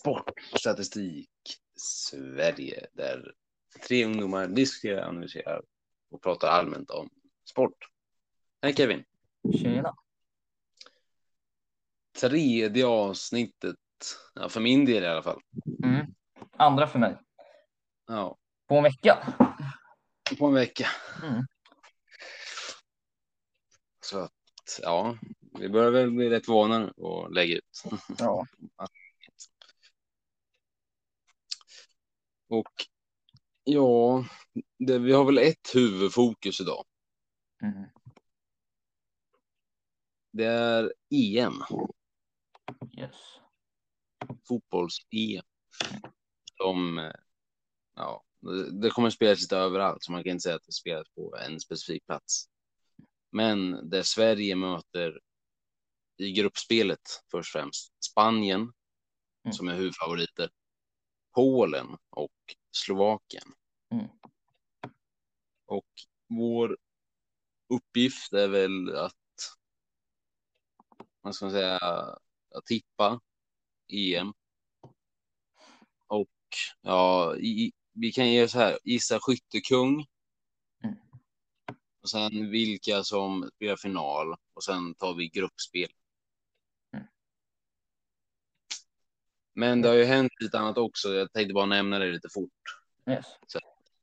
Sportstatistik Sverige där tre ungdomar diskuterar, analyserar och pratar allmänt om sport. Hej Kevin! Tjena! Tredje avsnittet, ja, för min del i alla fall. Mm. Andra för mig. Ja, På en vecka. på en vecka. Mm. Så att, ja, vi börjar väl bli rätt vana nu och lägga ut. Ja. Och ja, det, vi har väl ett huvudfokus idag. Mm. Det är EM, Yes. fotbolls-EM. Som, ja, det- det kommer spelas lite överallt, så man kan inte säga att det spelas på en specifik plats. Men där Sverige möter i gruppspelet först och främst Spanien, Mm. som är huvudfavoriter, Polen och Slovakien. Mm. Och vår uppgift är väl att, vad ska man säga, att tippa EM. Och ja, i, vi kan ge så här, gissa skyttekung. Mm. Och sen vilka som spelar final och sen tar vi gruppspel. Men det har ju hänt lite annat också. Jag tänkte bara nämna det lite fort. Yes.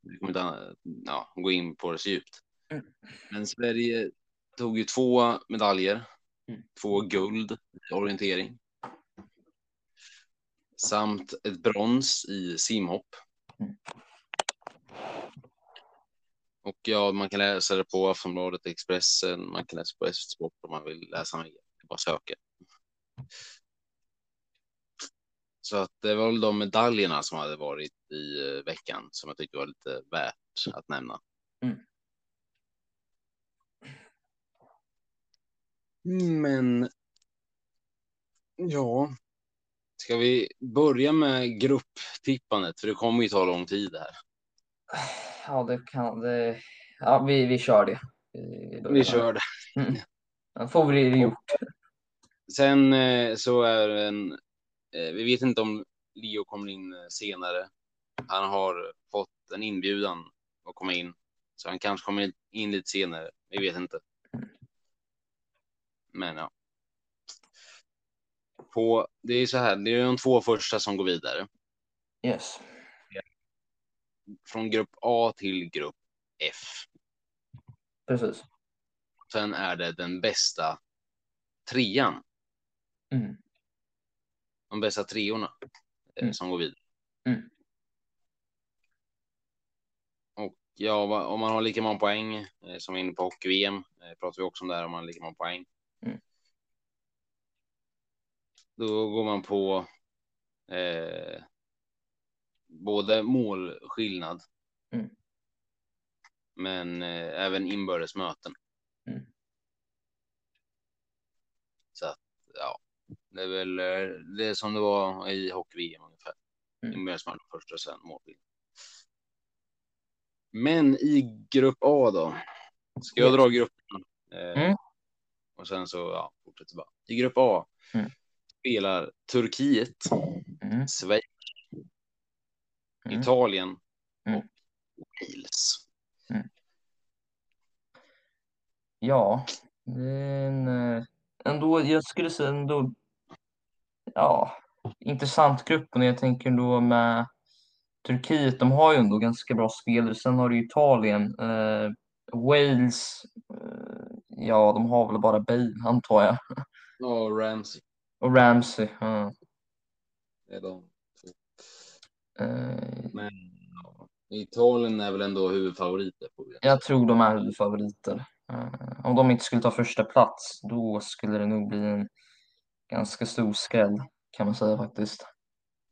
Vi kommer inte ja, gå in på det så djupt. Mm. Men Sverige tog ju två medaljer. Mm. Två guld i orientering. Samt ett brons i simhopp. Mm. Och ja, man kan läsa det på Aftonbladet, Expressen, man kan läsa på SVT Sport om man vill läsa mer. Bara söka. Så att det var väl de medaljerna som hade varit i eh, veckan som jag tyckte var lite värt att nämna. Mm. Men ja, ska vi börja med grupptippandet? För det kommer ju ta lång tid här. Ja, det kan det. Ja, vi, vi kör det. Vi, Vi kör det. Mm. Då får vi det gjort. Sen eh, så är en, vi vet inte om Leo kommer in eh, senare. Han har fått en inbjudan att komma in, så han kanske kommer in lite senare. Vi vet inte. Men ja. På, det är så här, det är de två första som går vidare. Yes. Från grupp A till grupp F. Precis. Sen är det den bästa trean, Mm. De bästa treorna eh, Mm. som går vidare. Mm. Och ja, om man har lika många poäng eh, som är inne på hockey-VM, eh, pratar vi också om det här om man har lika många poäng. Mm. Då går man på eh, både målskillnad, Mm. men eh, även inbördes möten. Mm. Så att, ja, det är väl eh, det är som det var i hockey-VM ungefär. Mm. Inbördes möten först och sen målskillnad. Men i grupp A då? Ska jag dra gruppen? Eh, Mm. Och sen så ja, fortsätter bara. I grupp A Mm. spelar Turkiet, Mm. Schweiz, Mm. Italien Mm. och Wales. Ja, det är en, eh, ändå, jag skulle säga ändå, ja, intressant grupp. Och jag tänker då med Turkiet, de har ju ändå ganska bra spelare. Sen har du Italien, eh, Wales, eh, ja, de har väl bara Bale, antar jag. Ja, Ramsey. Och Ramsey. ja. Det är de. Eh, Men Italien är väl ändå huvudfavoriter. På det. jag tror de är huvudfavoriter. Eh, om de inte skulle ta första plats, då skulle det nog bli en ganska stor skräll, kan man säga faktiskt.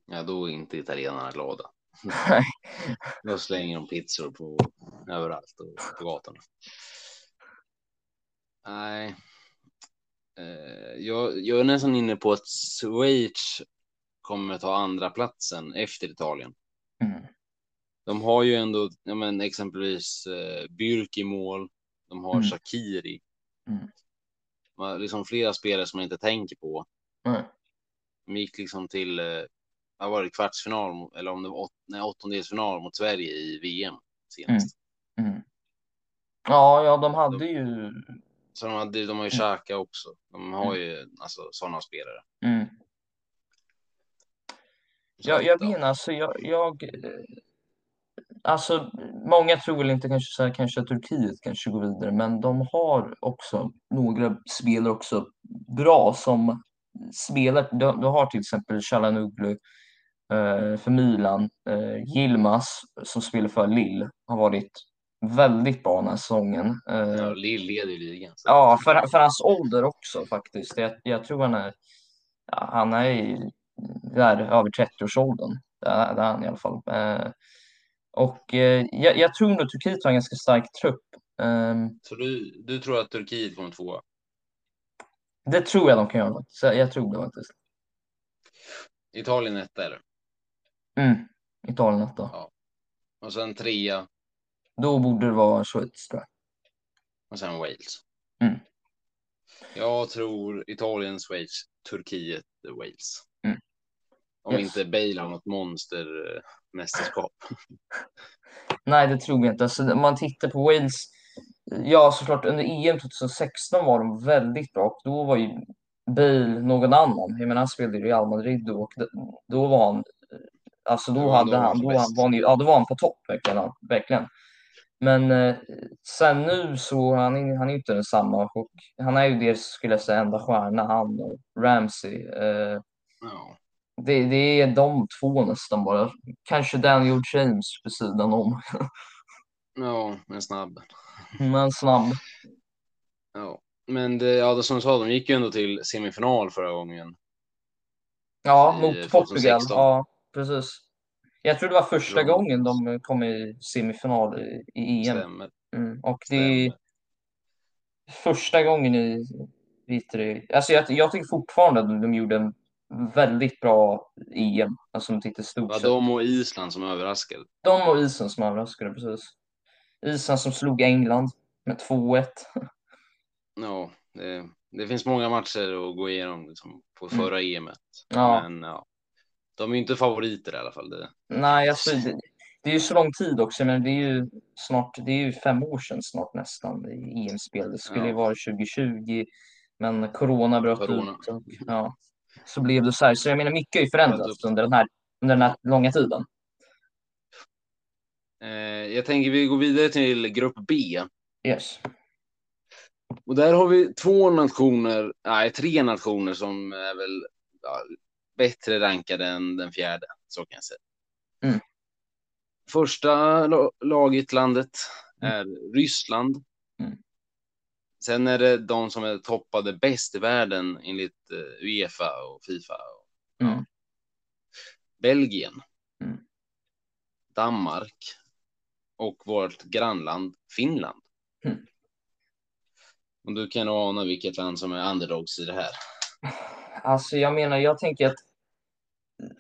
Ja, då är inte italienarna glada. Nej. Då slänger de pizzor på överallt och på gatorna. Nej. Eh, jag, jag är nästan inne på att Schweiz kommer ta andra platsen efter Italien. Mm. De har ju ändå, ja, men exempelvis eh, Bürk i mål. De har Mm. Shakiri. Mm. Man, liksom flera spelare som man inte tänker på. Nej. De gick liksom till eh, har varit kvartsfinal mot- eller om det var åt, nej, åttondelsfinal mot Sverige i VM senast. Mm. Ja, ja, de hade ju. Så de, hade, de har ju Xhaka också. De har ju alltså sådana spelare. Mm. Så Jag, ja. menar, alltså jag, jag eh, Alltså, många tror väl inte kanske så här, kanske att Turkiet kanske går vidare, men de har också några spelare också bra som spelar. Du, du har till exempel Çalhanoğlu eh, för Milan, eh, Yilmaz som spelar för Lille har varit väldigt bra den här säsongen. Eh, Ja, Lill leder ju ligan. så- Ja, för, för hans ålder också faktiskt. Jag, jag tror han är, han är i, där över 30-årsåldern. Det är, det är han i alla fall. Eh, och eh, jag, jag tror nog Turkiet har en ganska stark trupp. Ehm, Så du, du tror att Turkiet kommer tvåa? det tror jag de kan göra faktiskt. Jag, jag tror det faktiskt. Italien etta eller? Mm. Italien etta. Och sen trea Då borde det vara Schweiz tror jag. och sen Wales. Mm. Jag tror Italien, Schweiz, Turkiet, Wales. Mm. Om Yes. inte Bale har något monstermästerskap. Nej, det tror jag inte. Alltså, om man tittar på Wales. Ja, såklart under EM 2016 var de väldigt bra och då var ju Bale någon annan. Jag menar, han spelade i Real Madrid då och då var han. Alltså då Ja, hade då han då han, var han, ja, då var han på topp verkligen. verkligen. Men eh, sen nu så han är han är ju inte densamma och han är ju deras skulle jag säga enda stjärna han och Ramsey. Eh, Ja. Det, det är de två nästan bara. Kanske Daniel James på sidan om. ja, en snabb. Men snabb. Ja. Men det, ja, det som du sa, de gick ju ändå till semifinal förra gången. Ja, i mot 2016. Portugal. Ja, precis. Jag tror det var första Bra. gången de kom i semifinal i, i EM. Stämmer. Mm. Och det är stämmer. första gången i Vitry. Alltså jag, jag tycker fortfarande att de gjorde en väldigt bra EM. Alltså de tittar Det stort sett. de och Island som överraskade. De och isen som överraskade precis. Isen som slog England med 2-1. Ja, det, det finns många matcher att gå igenom liksom, på Mm. förra EMet. Ja. Men ja, de är ju inte favoriter i alla fall. Det, Nej, alltså det, det är ju så lång tid också, men det är ju snart, det är ju fem år sedan snart nästan i EM-spel. Det skulle ju Ja. vara 2020, men corona bröt Corona. ut. Och, ja, så blev det så här. Så jag menar, mycket har ju förändrats upp. under den här, under den här långa tiden. eh, jag tänker vi går vidare till grupp B. Yes. Och där har vi två nationer, nej tre nationer som är väl ja, bättre rankade än den fjärde, så kan jag säga. Mm. Första la- laget landet är Ryssland. Mm. Sen är det de som är toppade bäst i världen enligt eh, Uefa och Fifa. Och, ja. Mm. Belgien. Mm. Danmark. Och vårt grannland Finland. Mm. Och du kan ana vilket land som är underdogs i det här. Alltså jag menar, jag tänker att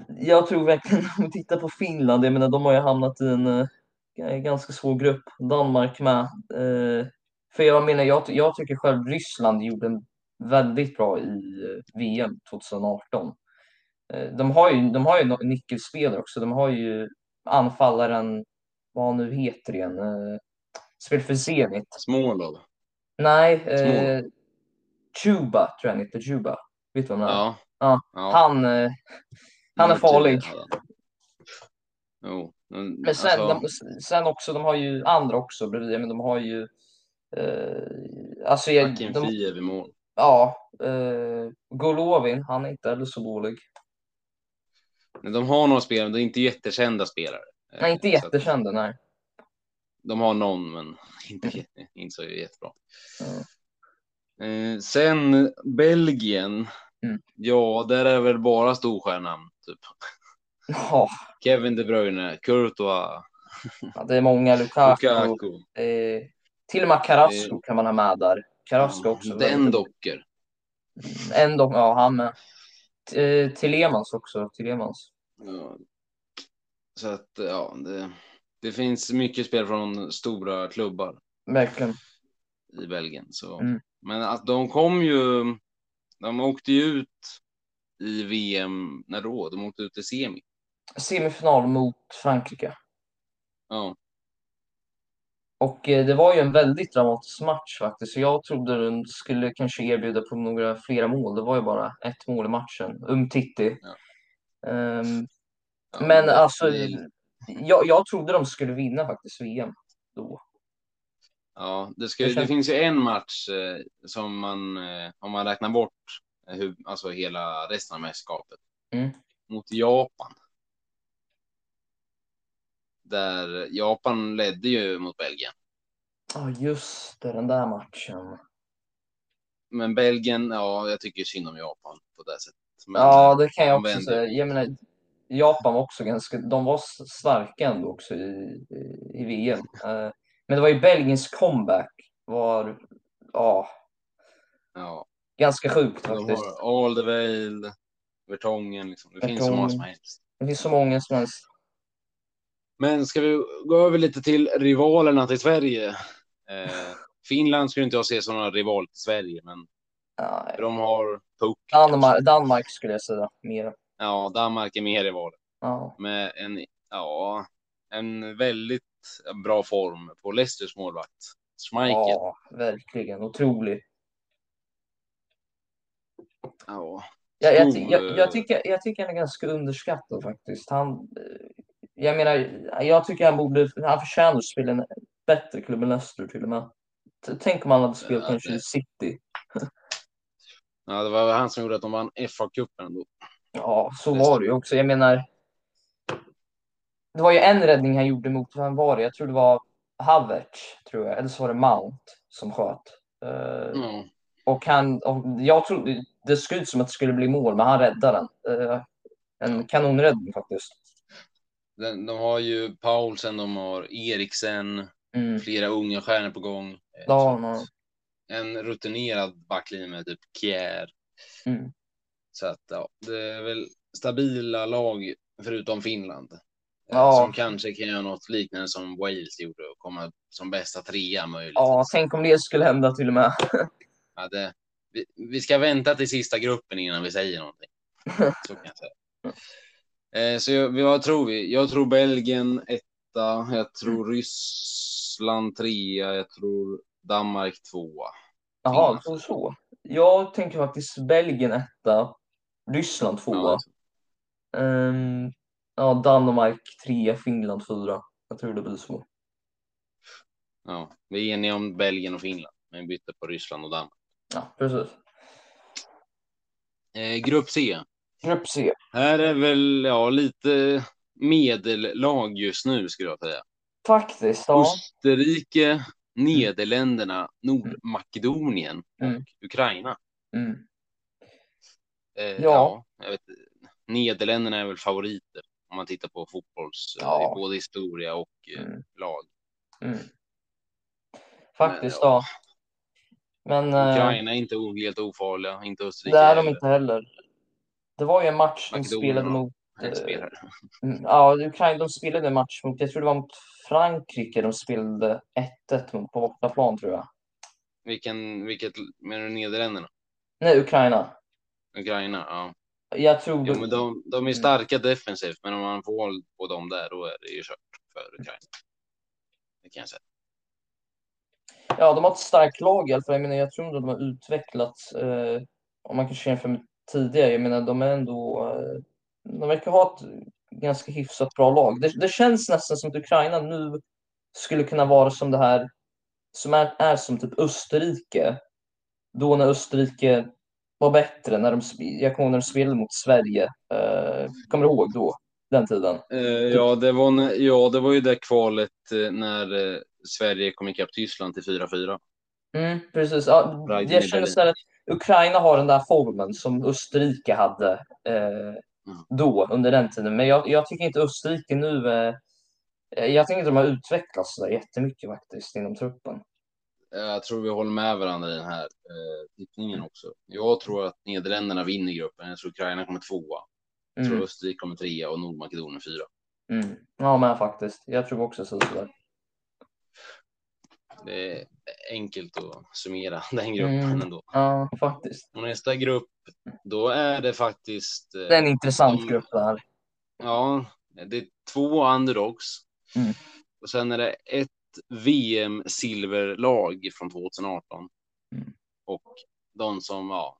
jag tror verkligen om vi tittar på Finland, jag menar de har ju hamnat i en eh, ganska svår grupp, Danmark med. Eh, för jag menar, jag, jag tycker själv Ryssland gjorde en väldigt bra i eh, VM 2018. Eh, de har ju, de har ju nyckelspelare också, de har ju anfallaren, vad nu heter igen, eh, spelar för Zenit. Småland. Nej, eh, Små. Chuba tror jag han heter, Chuba. Vet du vem det är? Ja. Ja, ja. Han, eh, han är farlig. Jo, Men sen, alltså, de, sen också, de har ju andra också bredvid, men de har ju eh, alltså, jag, Akin de, Fiev i mål. ja, eh, Golovin, han är inte heller så dålig. Men de har några spelare, men det är inte jättekända spelare. Nej, inte jättekända, nej. De har någon, men inte, jätte- inte så jättebra. Mm. Eh, sen Belgien. Mm. Ja, där är väl bara storstjärnan. Typ. Ja, Kevin De Bruyne, Courtois, ja, det är många, Lukaku, Lukaku. eh, till och med Carrasco kan man ha med där. Carrasco också. Den docker. Ändå, ja, han med. Eh, Tillemans också, Tillemans. Ja. Så att, ja, det, det finns mycket spel från stora klubbar Verkligen. i Belgien. Så. Mm. Men att de kom ju, de åkte ju ut i VM, när då? De åkte ut i semi. Semifinal mot Frankrike. Ja, Och eh, det var ju en väldigt dramatisk match faktiskt. Så jag trodde den skulle kanske erbjuda på några flera mål. Det var ju bara ett mål i matchen. Umtiti. Ja. Ehm, ja men alltså, jag, jag trodde de skulle vinna faktiskt VM då. Ja, det, ska, Det finns ju en match eh, som man, eh, om man räknar bort hur, alltså hela resten av mästerskapet, Mm. mot Japan. Där Japan ledde ju mot Belgien. Ja, just det, den där matchen. Men Belgien, ja, jag tycker synd om Japan på det sättet. Men, Ja, det kan jag också vände. säga. Jag menar, Japan var också ganska, de var starka ändå också i, i, VM. Eh, Men det var ju Belgiens comeback var, ja, Ja, ganska sjukt faktiskt. har Alderweireld, Vertongen, liksom. det finns så många som helst. Det finns så många som helst. Men ska vi gå över lite till rivalerna till Sverige? Eh, Finland skulle inte jag se som några rival till Sverige, men Ja, de har puck. Danmark, Danmark skulle jag säga mer. Ja, Danmark är mer rivaler Ja, med en, ja, en väldigt bra form på Leicesters målvakt. Schmeichel. ja verkligen. Otrolig. Ja. Jag, jag, jag, jag, eh, tycker, jag tycker han är ganska underskattad faktiskt. Han, eh, jag menar, jag tycker han borde, han förtjänar att spela en bättre klubb än Leicester till och med. Tänk om han hade spelat Ja, kanske det- City. ja, det var han som gjorde att de vann FA-cupen då. Ja, så Det var det ju också. Jag menar, det var ju en räddning han gjorde mot, vem var det? Jag tror det var Havertz, tror jag. Eller så var det Mount som sköt. Ja. Och han, och jag trodde, det såg ut som att det skulle bli mål, men han räddade den. Eh, en kanonräddning faktiskt. De, de har ju Paulsen, de har Eriksen, Mm. flera unga stjärnor på gång. Eh, Ja, att ja. En rutinerad backlinje med typ Kjär. Mm. Så att ja, det är väl stabila lag förutom Finland. Eh, Ja. Som kanske kan göra något liknande som Wales gjorde och komma som bästa trea möjligtvis. Ja, tänk om det skulle hända till och med. Ja, det, vi, vi ska vänta till sista gruppen innan vi säger någonting. Så kan jag säga. Eh, så jag, vad tror vi? Jag tror Belgien etta, jag tror Ryssland trea, jag tror Danmark tvåa. Jaha, så, så. Jag tänker faktiskt Belgien etta, Ryssland tvåa. Ja, Ehm, ja, Danmark trea, Finland fyra. Jag tror det blir så. ja, vi är eniga om Belgien och Finland, men bytte på Ryssland och Danmark. Ja, precis. Eh, grupp C. Grupp C. Här är väl ja, lite medellag just nu skulle jag säga. Faktiskt, ja. Österrike, Nederländerna, Nordmakedonien och Mm. Ukraina. Mm. Eh, Ja. ja. jag vet, Nederländerna är väl favoriter om man tittar på fotbolls, Ja. eh, både historia och eh, Mm. lag. Mm. Faktiskt, Men, ja. Men Ukraina är inte helt ofarliga, inte Österrike det är de inte heller. Det var ju en match de Makedonien spelade mot eh, spelare. Mm, Ja, Ukraina, de spelade en match mot, jag tror det var mot Frankrike, de spelade 1-1 mot på bortaplan tror jag. Vilken, vilket, menar du Nederländerna? Nej, Ukraina. Ukraina? Ja. Jag tror Jo, men de, de är starka defensivt, men om man får håll på dem där, då är det ju kört för Ukraina. Det kan jag säga. ja, de har ett starkt lag i alla fall. Jag menar, jag tror ändå de har utvecklats, eh, om man kanske jämför med tidigare. Jag menar, de är ändå, eh, de verkar ha ett ganska hyfsat bra lag. Det, det känns nästan som att Ukraina nu skulle kunna vara som det här, som är, är som typ Österrike. Då när Österrike var bättre, när de, jag kommer ihåg när de spelade mot Sverige. Eh, kommer du ihåg då, den tiden? Eh, ja, det var, ja, det var ju det kvalet eh, när eh, Sverige kom ikapp Tyskland till 4-4. Mm, precis. Ja, jag känner så här att Ukraina har den där formen som Österrike hade eh, då, under den tiden. Men jag, jag tycker inte Österrike nu... Eh, jag tycker inte de har utvecklats så där jättemycket faktiskt inom truppen. Jag tror vi håller med varandra i den här eh, tippningen också. Jag tror att Nederländerna vinner gruppen. Jag tror Ukraina kommer tvåa. Jag tror Mm. Österrike kommer trea och Nordmakedonien fyra. Mm. Ja, men faktiskt. Jag tror också så. Sådär. Det enkelt att summera den gruppen Mm. ändå. Ja, faktiskt. Och nästa grupp, då är det faktiskt. eh, Det är en intressant de- grupp det här. Ja, det är två underdogs. Mm. Och sen är det ett VM-silverlag från 2018. Mm. Och de som ja,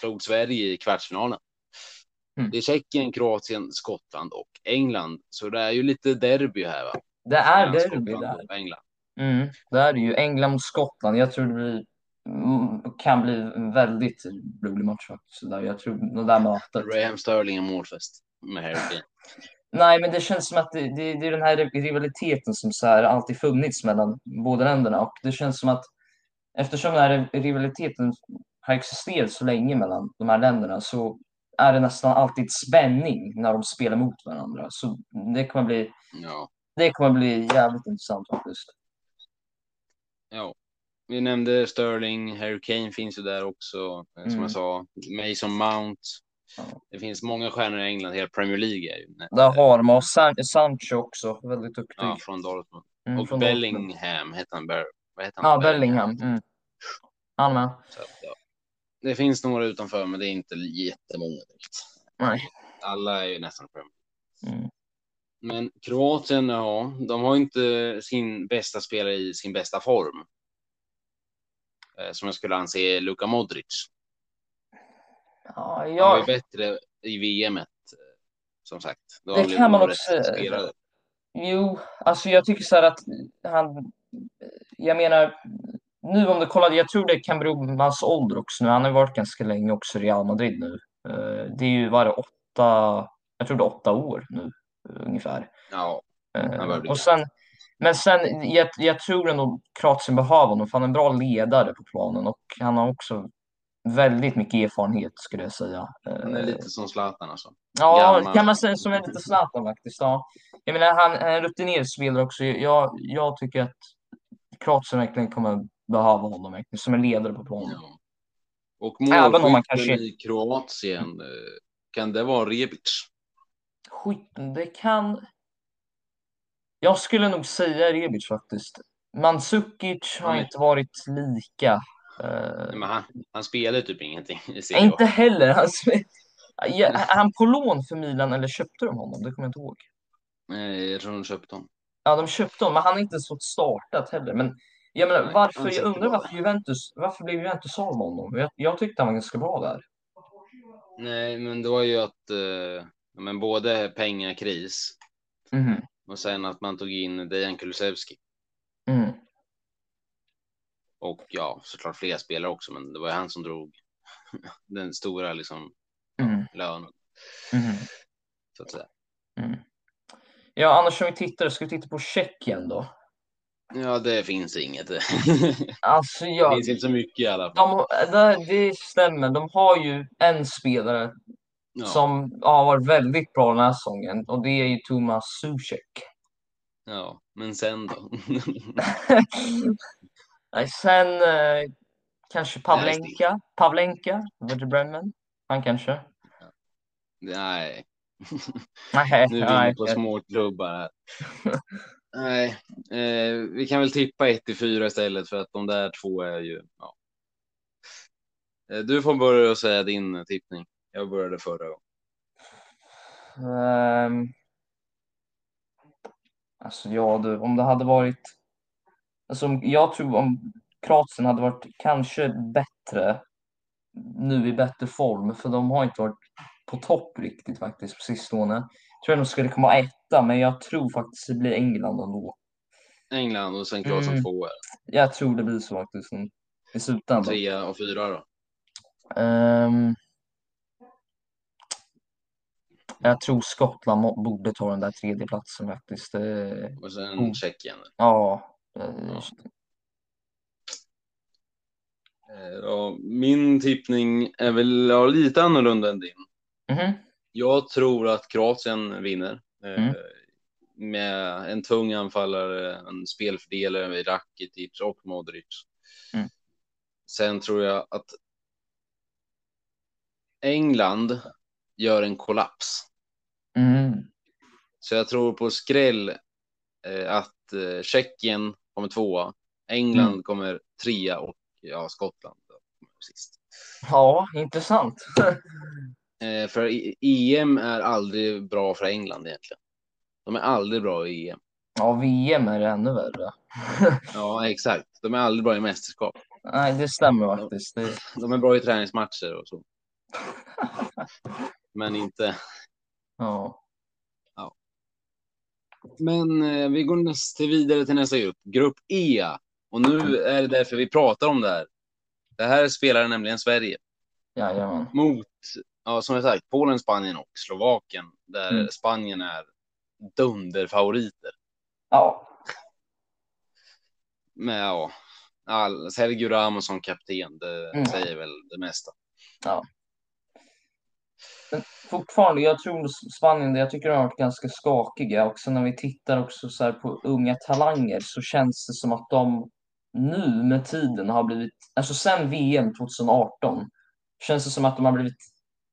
slog Sverige i kvartsfinalen. Mm. Det är Tjeckien, Kroatien, Skottland och England. Så det är ju lite derby här va? Det är Mellan derby Skottland där. England. Mm, det är det ju. England mot Skottland. Jag tror det blir, mm, kan bli en väldigt rolig match. Så där. Jag tror det där mötet. Raheem Sterling och målfest med Harry Kane. Nej, men det känns som att det, det, det är den här rivaliteten som så här alltid funnits mellan båda länderna och det känns som att eftersom den här rivaliteten har existerat så länge mellan de här länderna så är det nästan alltid spänning när de spelar mot varandra. Så det kommer bli, Ja, det kommer bli jävligt intressant faktiskt. Ja. Vi nämnde Sterling, Harry Kane finns ju där också. eh, Som Mm. jag sa, Mason Mount. Ja. Det finns många stjärnor i England. Hela Premier League är ju Där har de och San- Sancho också, väldigt duktig. ja, från Dortmund. Mm, och från. Bellingham hette han. Ber- vad heter han? Ja, Bellingham. Mm. Han med. Ja. Det finns några utanför, men det är inte jättemånga direkt. Nej. Alla är ju nästan Premier. Mm. Men Kroatien, ja, de har inte sin bästa spelare i sin bästa form. Eh, Som jag skulle anse Luka Modric. Ja, Han var ju jag, bättre i VM, eh, som sagt. Då Det kan man också- spelare. jo, alltså jag tycker så här att han, jag menar, nu om du kollar, jag tror det kan bero på hans ålder också nu. Han har varit ganska länge också i Real Madrid nu. Eh, Det är ju, vad är det, åtta, jag tror det är åtta år nu ungefär. Ja, Eh, och sen, men sen, jag, jag tror ändå Kroatien behöver honom, för han är en bra ledare på planen och han har också väldigt mycket erfarenhet skulle jag säga. han är Eh, lite som Zlatan alltså. Ja, gammal. kan man säga som är lite Zlatan faktiskt. Ja. Jag menar, han han är en rutinerad spelare också. Jag, jag tycker att Kroatien verkligen kommer behöva honom verkligen, som en ledare på planen. Ja. Och Även om man målskytten kanske- i Kroatien, eh, kan det vara Rebic? Skiten, det kan... Jag skulle nog säga Rebic faktiskt. Mandzukic har Nej. inte varit lika. eh, Men han, han spelar typ ingenting inte heller. Han, ja, är han på lån för Milan eller köpte de honom? Det kommer jag inte ihåg. Nej, jag tror de köpte honom. Ja, de köpte honom, men han har inte ens fått startat heller. Men jag menar, Nej, varför? Jag undrar varför Juventus, varför blev Juventus av med honom? Jag, jag tyckte han var ganska bra där. Nej, men det var ju att eh, men både pengakris Mhm. och sen att man tog in Dejan Kulusevski. Mm. Och ja, såklart fler spelare också, men det var ju han som drog den stora liksom Mm. lönen, Mhm. så att säga. Mm. Ja, annars om vi tittar, ska vi titta på Tjeckien då? Ja, det finns inget. det Alltså, jag, finns inte så mycket i alla fall. de, det, det stämmer. De har ju en spelare Ja, som har varit väldigt bra den här säsongen och det är ju Thomas Zuzek. ja, men sen då? Nej, Sen eh, kanske Pavlenka, Pavlenka, Werder Bremen. Han kanske. Nej, Nej, nu är vi på små klubbar här. Nej, eh, vi kan väl tippa 1 till 4 istället för att de där två är ju. Ja. Eh, Du får börja och säga din tippning. Jag började förra gången. Ehm, alltså ja du, om det hade varit... Alltså jag tror om Kroatien hade varit kanske bättre nu i bättre form, för de har inte varit på topp riktigt faktiskt på sistone. Jag tror de skulle komma etta, men jag tror faktiskt det blir England ändå. England och sen Kroatien Mm. två. Jag tror det blir så faktiskt i slutändan. Trea och fyra då. Ehm, jag tror Skottland borde ta den där tredje platsen faktiskt. Och sen Mm. Tjeckien. Ja, eh, Ja. Eh, Ja, min tippning är väl ja, lite annorlunda än din. mhm, Jag tror att Kroatien vinner. eh, Mm. Med en tung anfallare, en spelfördelare med Rakitic och Modric. Mm. Sen tror jag att England gör en kollaps. mm, Så jag tror på skräll eh, att eh, Tjeckien kommer tvåa England Mm. kommer trea och ja, Skottland kommer sist. Ja, intressant. Eh, för EM är aldrig bra för England egentligen. De är aldrig bra i EM. Ja, VM är det ännu värre. Ja, exakt. De är aldrig bra i mästerskap. Nej, det stämmer faktiskt. Det... De är bra i träningsmatcher och så. Men inte. Ja. Men eh, vi går näst, vidare till nästa grupp. Grupp E. Och nu är det därför vi pratar om det här. Det här spelar nämligen Sverige Jajamän. mot, ja, som jag sagt, Polen, Spanien och Slovakien. Där Mm. Spanien är dunderfavoriter. Ja. Med ja, all, Sergio Ramos som kapten. Det Mm. säger väl det mesta. Men fortfarande, jag tror Spanien, jag tycker de har varit ganska skakiga. Också när vi tittar också så på unga talanger så känns det som att de nu med tiden har blivit, alltså sen VM 2018, känns det som att de har blivit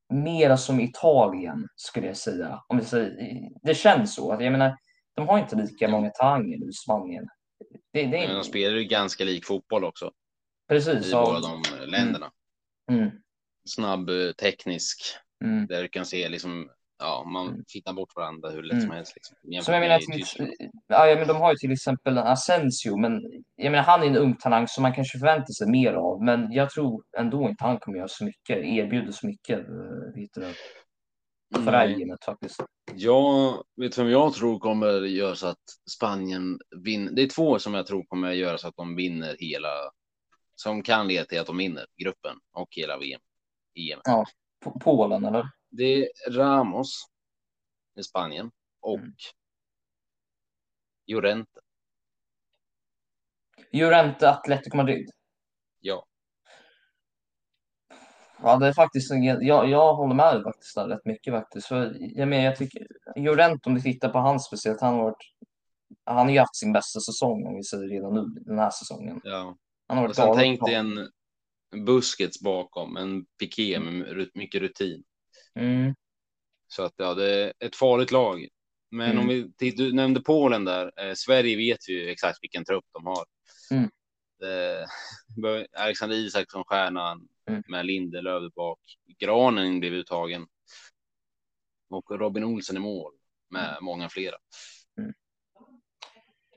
mera som Italien skulle jag säga. Om vi säger, det känns så. Jag menar, de har inte lika många talanger i Spanien. Det, det Men är de spelar ju ganska lik fotboll också precis. i ja. båda de länderna. Mm, Snabb, eh, teknisk, mm. där du kan se liksom, ja, man Mm. fittar bort varandra hur lätt Mm. som helst. Liksom, Som jag menar, till, ja, ja, men de har ju till exempel Asensio, men jag menar, han är en ung talang som man kanske förväntar sig mer av, men jag tror ändå inte han kommer göra så mycket, erbjuder så mycket, uh, heter det. Ajemet faktiskt. Jag vet vem jag tror kommer göra så att Spanien vinner. Det är två som jag tror kommer göra så att de vinner hela, som kan leda till att de vinner gruppen och hela VM. EM. Ja. Polen, eller? Det är Ramos i Spanien och Mm. Llorente. Llorente, Atletico Madrid. Ja, Ja, det är faktiskt, en, jag, jag håller med faktiskt där rätt mycket faktiskt. För, jag menar, jag tycker, Llorente, om du tittar på han speciellt, han har varit, han har ju haft sin bästa säsong om vi säger redan nu, den här säsongen. ja. Han har Och varit sen galet tänk dig en Busquets bakom, en Piqué med ru- mycket rutin. Mm, Så att ja, det är ett farligt lag. Men Mm. om vi, du nämnde Polen där. Eh, Sverige vet ju exakt vilken trupp de har. Mm. Eh, Alexander Isak som stjärnan Mm. med Lindelöf där bak. Granen blev uttagen. Och Robin Olsen i mål med många flera. Mm.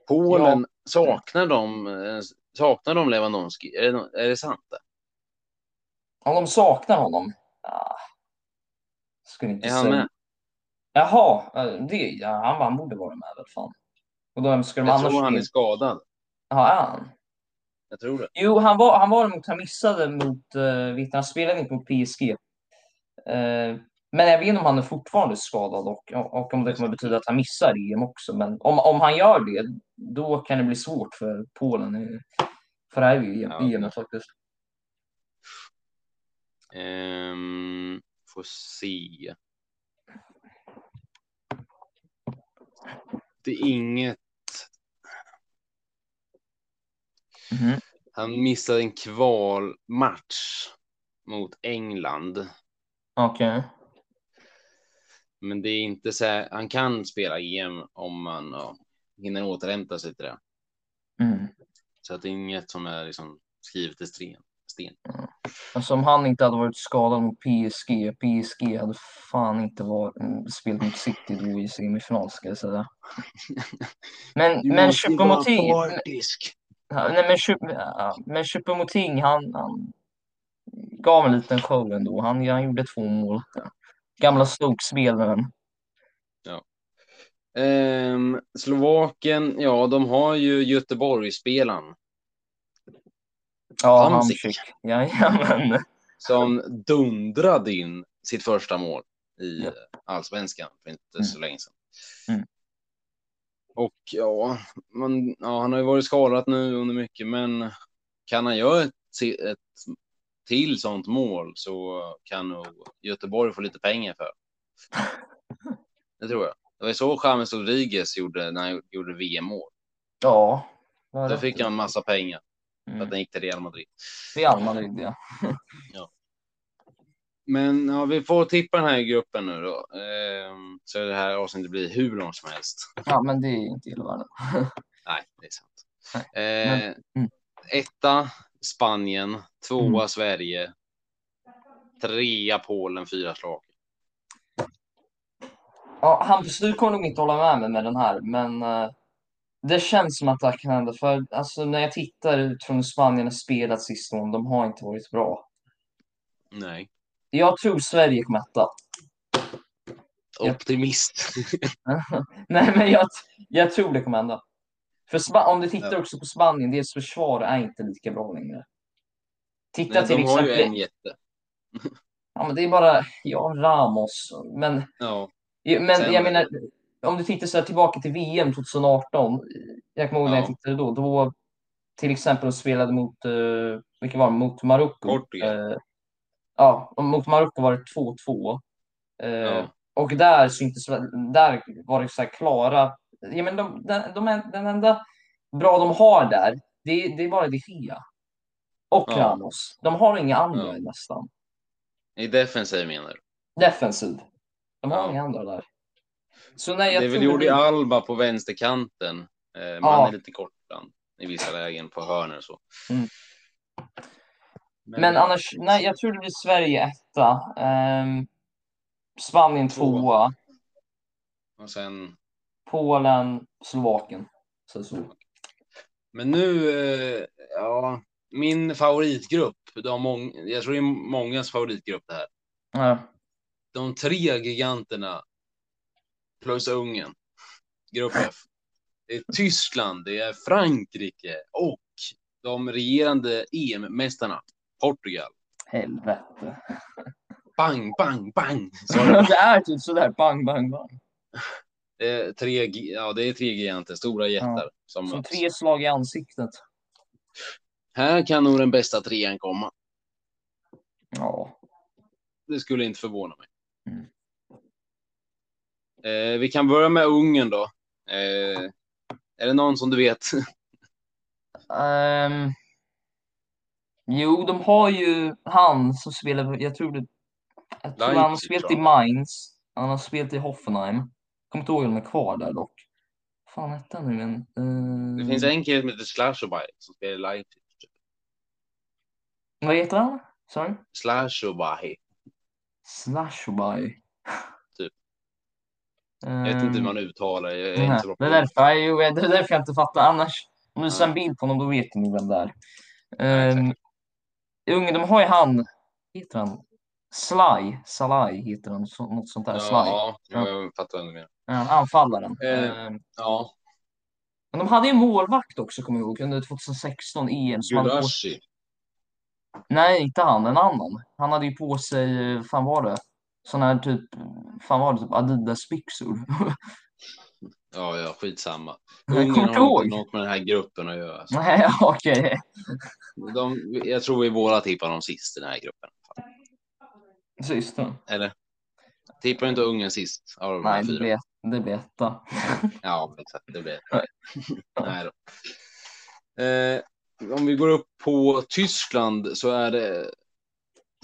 Polen, saknar de, eh, saknar de Lewandowski? Är det, är det sant? Det? Om de saknar honom? Ah, skulle inte Är han säga. med? Jaha, det, ja, han, han borde vara med väl fan. Och då ska de Jag annars... tror han är skadad. Jaha, är han? Jag tror det. Jo, han var, han var mot, han missade mot, uh, du, han spelade inte mot PSG. Eh, men jag vet inte om han är fortfarande skadad och, och om det kommer betyda att han missar EM också. Men om, om han gör det, då kan det bli svårt för Polen för det här EM, Ja. EM faktiskt. Ehm, får se. Det är inget. Mhm. Han missade en kvalmatch mot England. Okej. Men det är inte så här. Han kan spela EM om man ja, hinner återhämta sig till det. Mm. Så att det är inget som är liksom skrivet i sten. Sten. Alltså om han inte hade varit skadad mot PSG, PSG hade fan inte varit, mm, spelat mot City då i semifinal ska jag säga. Men, men Choupo-Moting. Ja, Nej, men, Chup, ja, men Choupo-Moting, han, han gav en liten show ändå. Han, han gjorde två mål. Gamla Stoke-spelaren. Ehm, Slovakien, ja, de har ju Göteborgsspelaren Ja, Hamsik. Jajamän. som dundrade in sitt första mål i Ja. allsvenskan för inte Mm. så länge sedan. Mm. Och ja, man, ja, han har ju varit skadad nu under mycket, men kan han göra ett, ett till sånt mål så kan nog Göteborg få lite pengar för. Det tror jag. Det var ju så James Rodriguez gjorde när han gjorde VM-mål. Ja. Då fick han massa pengar för att Mm. han gick till Real Madrid. Real Madrid, ja. Men ja, vi får tippa den här gruppen nu då. Ehm, så det här avsnittet blir hur långt som helst. Ja, men det är inte hela världen. Nej, det är sant. Eh, mm. Etta Spanien, tvåa Mm. Sverige, trea Polen, fyra Slovakien. Ja, Hampus, du kommer nog inte hålla med mig med den här, men eh, det känns som att det kan hända. För alltså, när jag tittar ut från hur Spanien har spelat sist de har inte varit bra. Nej. Jag tror Sverige kommer etta. Optimist. Nej, men jag, jag tror det kommer hända. För Spa- om du tittar också på Spanien, deras försvar är inte lika bra längre. Titta Nej, till de har ju exempel. en jätte. Ja, men det är bara, ja, Ramos. Men, Ja. men Sen- jag menar, om du tittar så tillbaka till VM 2018. Jag kommer ihåg när jag Ja. tittade då. Då till exempel de spelade mot, uh, vilka var det? Mot Marocko. Eh, ja, mot Marocko var det 2-2. Eh, Ja. Och där syntes, där var det så här klara. Ja, men de, den, de, är- den enda bra de har där, det, det är bara de Gea. Och Ja. Ramos. De har inga andra Ja. nästan. I defensiv menar du? Defensiv. De har inga andra där. Så nej, jag det är väl Jordi Alba på vänsterkanten. Eh, men Ja. är lite kort ibland i vissa lägen på hörnor och så. Mm. Men annars, nej, jag tror det blir Sverige etta. Ehm, Spanien Tvåa. tvåa. Och sen, Polen, Slovakien. Så, så. men nu, eh, ja, min favoritgrupp. De mång, jag tror det är mångas favoritgrupp det här. Ja. De tre giganterna plus Ungern. Grupp F. Det är Tyskland, det är Frankrike och de regerande EM-mästarna Portugal. Helvete. Bang, bang, bang. Det är typ sådär, bang, bang, bang. det, är tre, ja, det är tre giganter, stora jättar. Som Som möts. tre slag i ansiktet. Här kan nog den bästa trean komma. Ja. Det skulle inte förvåna mig. Mm. Eh, vi kan börja med Ungern då. Eh, är det någon som du vet? Ehm, jo, de har ju han som spelar, jag tror det, jag tror han har spelat i Mainz. Han har spelat i Hoffenheim. Kommer inte ihåg om de är kvar där dock. Fan hette han nu igen? Ehm, Det finns en kille som heter Slashobaj som spelar i Leipzig. Vad heter han? Sorry? Slashobaj. Slashby. Jag vet inte hur man uttalar det. Jag är inte bra det, är därför, ja, jo, det är därför jag inte fattar. Annars, om du Ja. ser en bild på honom, då vet ni vem det är. Um, de har ju han, heter han? Sly, Salai heter han, så, något sånt där. Sly. Ja, jag fattar vad du menar. Ja, anfallaren. Eh. Ehm, Ja, men de hade ju målvakt också, kommer jag ihåg, under 2016 EM. Gudashi. nej, inte han, en annan. Han hade ju på sig, eh, fan var det? Sån här typ, fan var det, typ Adidas-byxor. Ja, ja, skitsamma. Ungern har inte något med den här gruppen att göra. alltså. nej, okej. De, jag tror vi båda tippar dem sist i den här gruppen. Sist då. Eller? Tippar inte Ungern sist av de Nej, fyra? blir, det blir etta. Ja, exakt. Det blir Nej. Nej då. Eh, om vi går upp på Tyskland så är det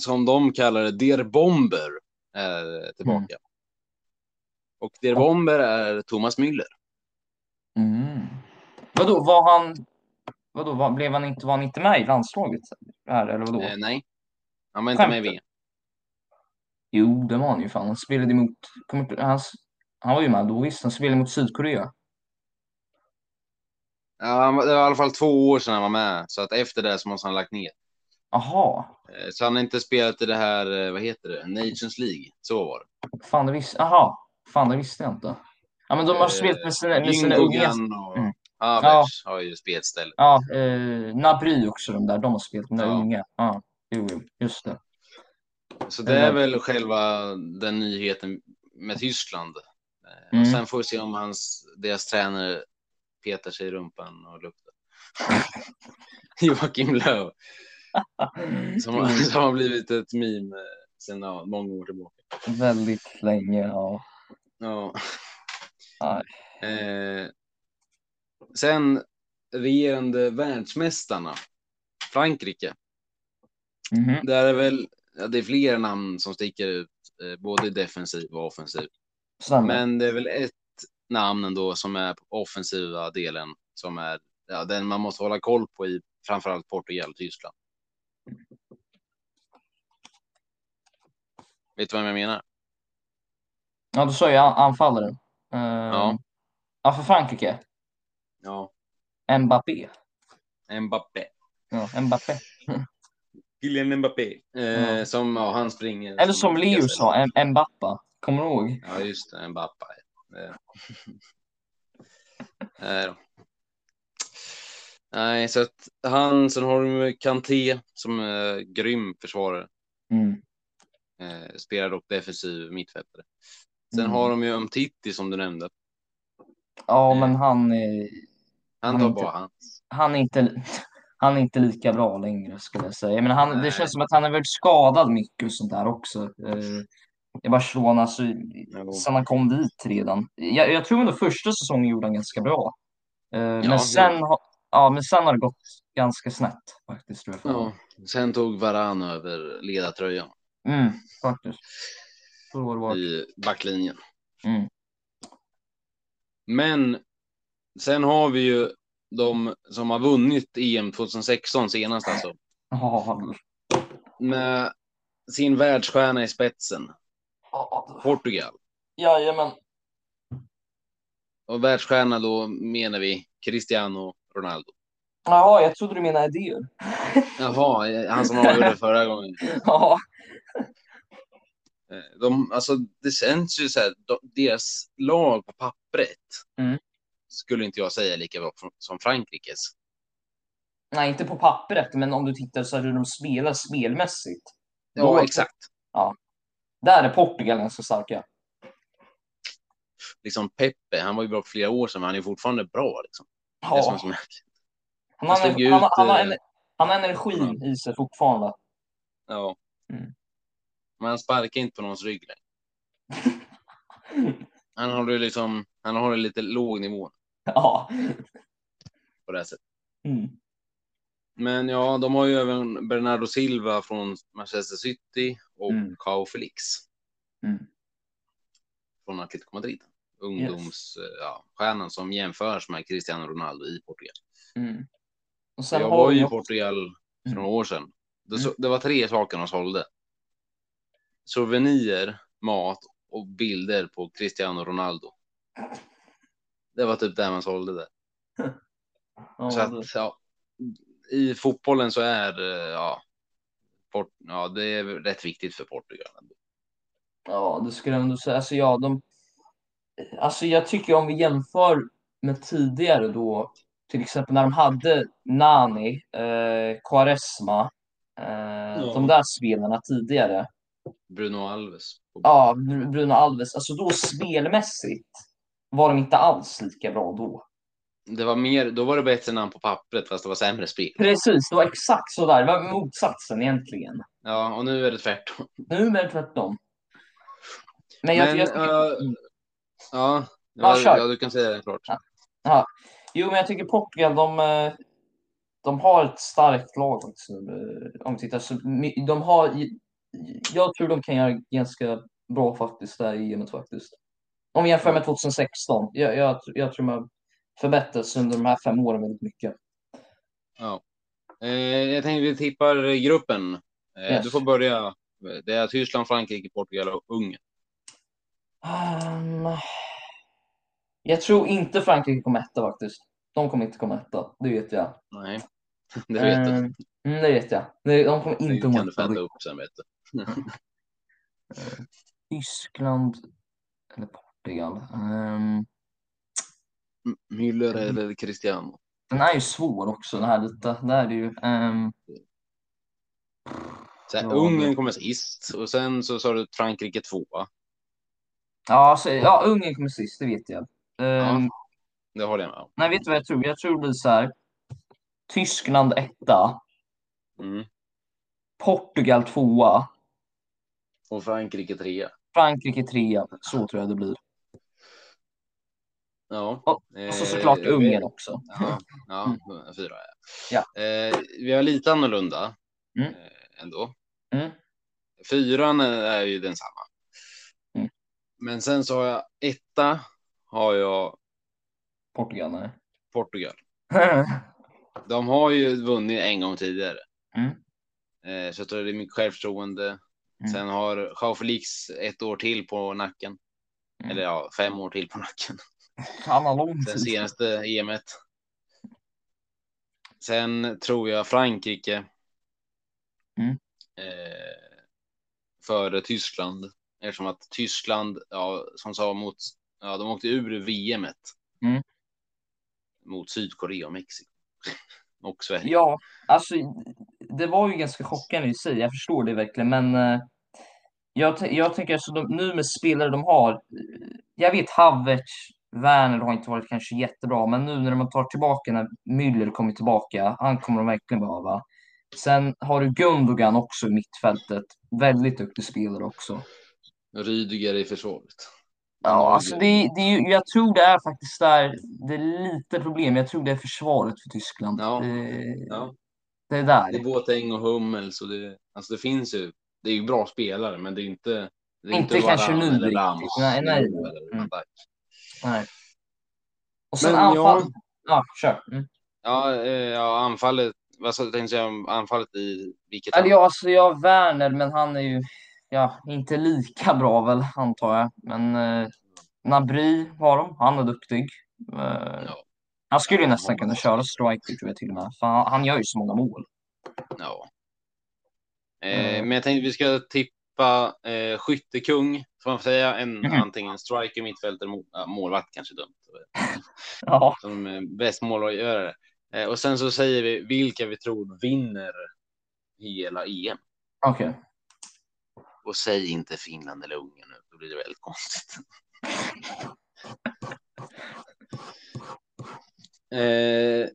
som de kallar det, Der Bomber är tillbaka. Och Der Bomber är Thomas Müller. Mm. Vadå, var han... Vadå, var, blev han inte, var han inte med i landslaget? Här, eller vadå? Eh, nej, han var inte med i. VM. Jo, det var han ju fan. Han spelade emot... Kommer, inte- han, han var ju med då visst. Han spelade mot Sydkorea. Ja, det var i alla fall två år sedan han var med, så att efter det så måste han ha lagt ner. Aha. Eh, Så han har inte spelat i det här, eh, vad heter det, Nations League. Så var det. Fan, det visste... Aha. Fan, det visste jag inte. Ja, men de har Eh, spelat med sina, med sina unga... Och Mm. Havertz har ju spelställe. Ja, eh, Nabry också, de där. De har spelat med Ja. unga. Ja, jo, jo, just det. Så det är Eh. väl själva den nyheten med Tyskland. Mm. Och sen får vi se om hans, deras tränare petar sig i rumpan och luktar. Joakim Löw, som, har- som har blivit ett meme eh, sedan ja, många år tillbaka. Väldigt länge, ja. Ja. Nej. Eh, sen regerande världsmästarna, Frankrike. Mhm. Där är väl, ja, det är flera namn som sticker ut, eh, både defensiv och offensiv. Stämmer. Men det är väl ett namn ändå som är på offensiva delen som är ja, den man måste hålla koll på i framförallt Portugal och Tyskland. Vet du vad jag menar? Ja, du sa ju an- anfallaren. Uh, Ja. ja, för Frankrike. Ja, Mbappé. Mbappé. Ja, Mbappé. Kylian Mbappé. Eh, Ja. Som, ja, han springer. Eller som Leo gazell. sa, Mbappa. Kommer du ihåg? Ja, just det. Mbappé. Eh. Då. Nej, så att han, sen har du Kanté som är grym försvarare. Mm. Eh, spelar dock defensiv mittfältare. Sen Mm. har de ju Umtiti som du nämnde. Ja, Eh. men han är, Han Han tar inte- bara han. han är inte, han är inte lika bra längre skulle jag säga. Men han, det känns som att han är väl skadad mycket och sånt där också. Eh, I Barcelona, så, Jo. sen han kom dit redan. Jag, jag tror ändå första säsongen gjorde han ganska bra. Eh, det men, sen, har- ja, men sen har det gått ganska snett faktiskt. Tror jag. Ja. Sen tog Varan över ledartröjan Mm, faktiskt. Så var det i backlinjen. Mm. Men sen har vi ju de som har vunnit EM 2016 senast alltså. Ja, Med sin världsstjärna i spetsen. ja, Portugal. jajamän. Och världsstjärna då menar vi Cristiano Ronaldo. Jaha, jag trodde du menade idéer. Jaha, han som avgjorde förra gången. Ja, Eh, De, alltså, det känns ju så här, de, deras lag på pappret Mm. skulle inte jag säga lika bra som Frankrikes. nej, inte på pappret, men om du tittar så hur de spelar spelmässigt. Ja, Då- exakt. Där är Portugal ganska starka. Liksom Pepe, han var ju bra för flera år sedan, men han är fortfarande bra. Liksom. Det är som, Ja, som, han, han han, ut, han, eh, ener- han har energin i sig fortfarande. ja. Mm. Men han sparkar inte på någons rygg längre. Han håller liksom, han håller lite låg nivå Ja. på det här sättet. Mm. Men ja, de har ju även Bernardo Silva från Manchester City och Mm. Cao Felix Mm. från Atletico Madrid. Ungdoms, eh, ja, stjärnan som jämförs med Cristiano Ronaldo i Portugal. Mm. Och sen jag var ju i Portugal för Mm. några år sedan. Det, Mm. det var tre saker de sålde. Souvenirer, mat och bilder på Cristiano Ronaldo. Det var typ det man sålde där. Ja, så att, ja, I fotbollen så är eh, ja, Port, ja, det är rätt viktigt för Portugal. Ja, det skulle jag ändå säga. Alltså, ja, de... alltså jag tycker om vi jämför med tidigare då, till exempel när de hade Nani, eh, Quaresma, eh, de där spelarna tidigare. Bruno Alves. Ja, Br- Bruno Alves. Alltså då spelmässigt var de inte alls lika bra då. Det var mer, då var det bättre namn på pappret fast det var sämre spel. Precis, det var exakt så där. Det var motsatsen egentligen. Ja, och nu är det tvärtom. Nu är det tvärtom. Men jag, Men, jag tycker... eh, Ja, Ja, ja, ja, du kan säga det klart. Jo, men jag tycker Portugal, de, eh, de har ett starkt lag också. eh, Om vi tittar så, my- de har, jag tror de kan göra ganska bra faktiskt där i EM faktiskt. Om vi jämför med 2016. Jag, jag, jag tror har förbättrats under de här fem åren väldigt mycket. Eh, jag tänkte vi tippar gruppen. Eh, Yes. Du får börja. Det är Tyskland, Frankrike, Portugal och Ungern. Ehm, jag tror inte Frankrike kommer etta faktiskt. De kommer inte komma etta, det vet jag. Nej, det vet du. Mm, det vet jag. De kommer Det inte kan komma du etta. fända upp sen vet du. Tyskland eller Portugal. Ehm, Müller eller Cristiano. Den är ju svår också, den här lite. Där är det ju. ehm, Så här, Ja, Ungern det- kommer sist och sen så sa du Frankrike tvåa. ja, så, ja, Ungern kommer sist, det vet jag. Ehm, Det håller jag med om. Nej, vet du vad jag tror? Jag tror det blir så här. Tyskland etta, Mm. Portugal tvåa, Och Frankrike trea. Frankrike trea. Så tror jag det blir. Ja. Och, och så såklart Eh, Ungern också. Ja, ja fyra. Ja. Eh, vi har lite annorlunda Mm. eh, ändå. Mm. Fyran är ju densamma. Mm. Men sen så har jag etta har jag Portugal, nej. Portugal. De har ju vunnit en gång tidigare. Mm. Eh, så jag tror det är mycket självförtroende. Mm. Sen har Jao Felix ett år till på nacken. Mm. Eller ja, fem år till på nacken. Han har lång tid. senaste EMet. Sen tror jag Frankrike. Mm. Eh, före Tyskland. Eftersom att Tyskland, ja, som sa mot, ja, de åkte ur VMet. Mm. Mot Sydkorea och Mexiko. och Sverige. Ja, alltså det var ju ganska chockande i sig. Jag förstår det verkligen, men eh, jag, jag tänker alltså de, nu med spelare de har. Jag vet Havertz, Werner har inte varit kanske jättebra, men nu när de tar tillbaka när Müller kommer tillbaka, han kommer de verkligen behöva. Sen har du Gundogan också i mittfältet. Väldigt duktig spelare också. Rydiger i försvaret. Ja, har alltså det, det jag tror det är faktiskt där det är lite problem. Jag tror det är försvaret för Tyskland. Ja, det, ja. det är där. Det är Boateng och Hummels och det, alltså det finns ju, det är ju bra spelare, men det är inte, det är Inte kanske Varane nu eller Nej, nej. eller Mm. Nej. Och sen Men anfall. ja. Ja, kör. Mm. Ja, eh, ja, anfallet, vad du, tänkte säga om anfallet i vilket Eller ja, alltså jag Werner, men han är ju ja, inte lika bra väl, antar jag. Men eh, Nabri har de, han är duktig. Eh, Ja. Han skulle ju nästan kunna köra striker tror jag till och med. För han, han gör ju så många mål. Ja. Eh, Mm. Men jag tänkte vi ska tippa eh, skyttekung, får man säga, en Mhm. antingen striker, mittfältare, mål, målvakt kanske dumt. Ja, Som eh, bäst målgörare. Eh, och sen så säger vi vilka vi tror vinner hela EM. okej. Och säg inte Finland eller Ungern nu, då blir det väldigt konstigt. eh,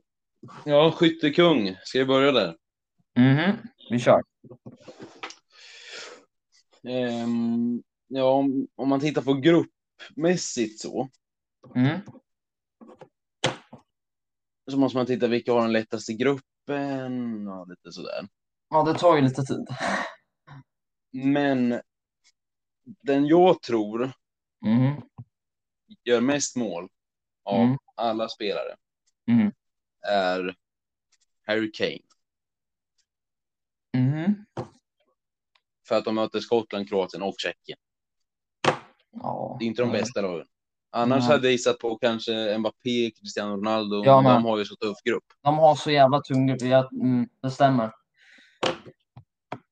ja, skyttekung. Ska vi börja där? Mhm, vi kör. Ehm, ja, om, om man tittar på gruppmässigt så, Mm. så måste man titta vilka har den lättaste gruppen och lite sådär. Ja, det tar ju lite tid. Men den jag tror Mhm, gör mest mål av Mm. alla spelare Mm. är Harry Kane. För att de möter Skottland, Kroatien och Tjeckien. Ja. Det är inte de Nej. bästa lagen. Annars Nej. hade jag gissat på kanske Mbappé, Cristiano Ronaldo. Ja, men men- de har ju så tuff grupp. De har så jävla tung grupp. Ja, mm, det stämmer.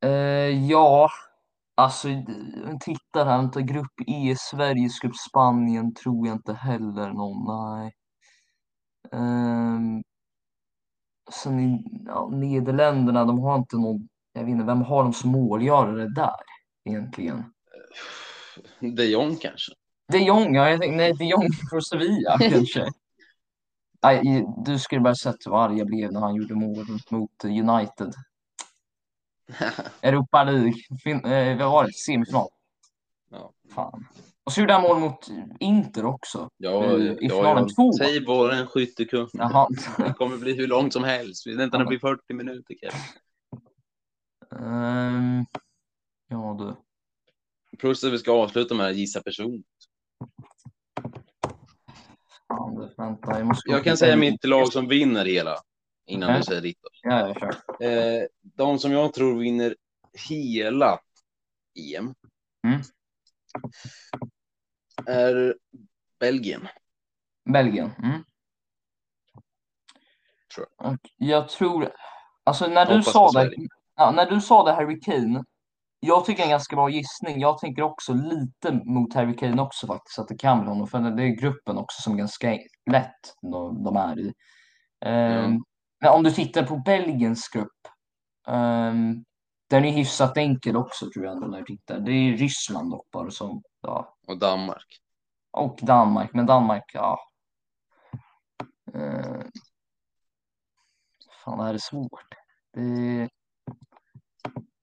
Eh, ja, alltså d- titta här, vänta, grupp E, Sveriges grupp Spanien tror jag inte heller någon, nej. Ehm, sen i ja, Nederländerna, de har inte någon, jag vet inte, vem har de som målgörare där egentligen? De Jong kanske. De Jong, ja, jag tänkte, nej, De Jong från Sevilla kanske. Nej, du skulle bara sett hur arg jag blev när han gjorde mål mot United. Europa League, fin- eh, vad var det? Semifinal. ja. Fan. Och så gjorde han mål mot Inter också. Ja, I- i finalen ja. två. Säg bara en skyttekung. Jaha. Det kommer bli hur långt som helst. Vi väntar det blir 40 minuter kanske. Ehm, ja du. Plus att vi ska avsluta med att gissa person. Fan, du, vänta, jag Jag kan säga mitt lag som vinner hela innan Okej. du säger ditt. Ja, jag kör. Eh, de som jag tror vinner hela EM Mm. är Belgien. Belgien. Mm. Tror Och jag tror, alltså när du sa det, ja, när du sa det Harry Kane, jag tycker en ganska bra gissning. Jag tänker också lite mot Harry Kane också faktiskt, att det kan bli honom, för det är gruppen också som är ganska lätt de, de är i. Ja. Men om du tittar på Belgiens grupp, ehm, den är hyfsat enkel också tror jag när du tittar. Det är Ryssland dock bara som, ja, Och Danmark. och Danmark, men Danmark, ja. Eh, fan, det här är svårt. Det...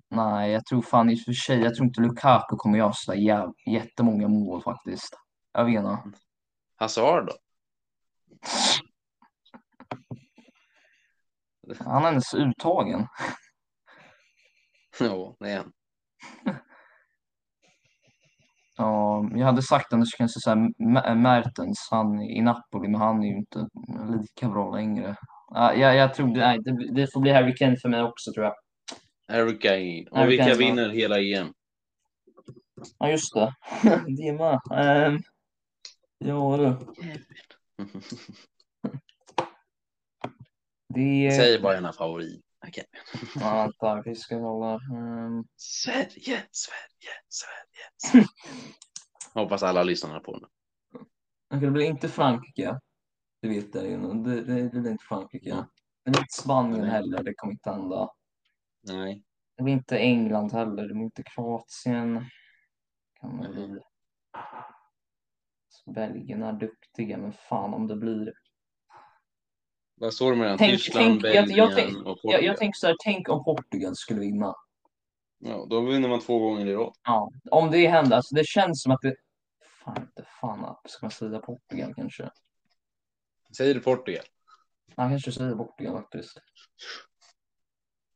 Nej, jag tror fan i och för sig, jag tror inte Lukaku kommer göra så där jä- jättemånga mål faktiskt. Jag vet inte. Hazard då? Han är ens uttagen. Ja, det är han. Ja, jag hade sagt annars kanske så här Mertens, han i Napoli, men han är ju inte lika bra längre. Ja, jag, jag tror det, det får bli Harry Kane för mig också tror jag. Harry Kane. Och Harry vilka Kane, vinner hela EM? Ja, just det. det med. Um, ja du. Det. Säg bara en favorit. Ja, vänta, vi ska hålla... ehm, Sverige, Sverige, Sverige. Sverige. Hoppas alla lyssnar på nu. Okej, det blir inte Frankrike. Det vet jag ju. Det, det, det blir inte Frankrike. Ja. Det blir inte Spanien heller. Det kommer inte hända. Nej. Det blir inte England heller. Det blir inte Kroatien. Kan Nej. bli. Belgien är duktiga, men fan om det blir. Vad står det mellan Tänk- Tyskland, tänk- jag- Belgien jag tänk- och Jag, Portugal? jag tänker så här, tänk om Portugal skulle vinna. Ja, då vinner man två gånger i rad. Ja, om det händer. Alltså det känns som att det... Fan inte fan. Ska man säga Portugal kanske? Säger du Portugal? Han kanske säger Portugal faktiskt.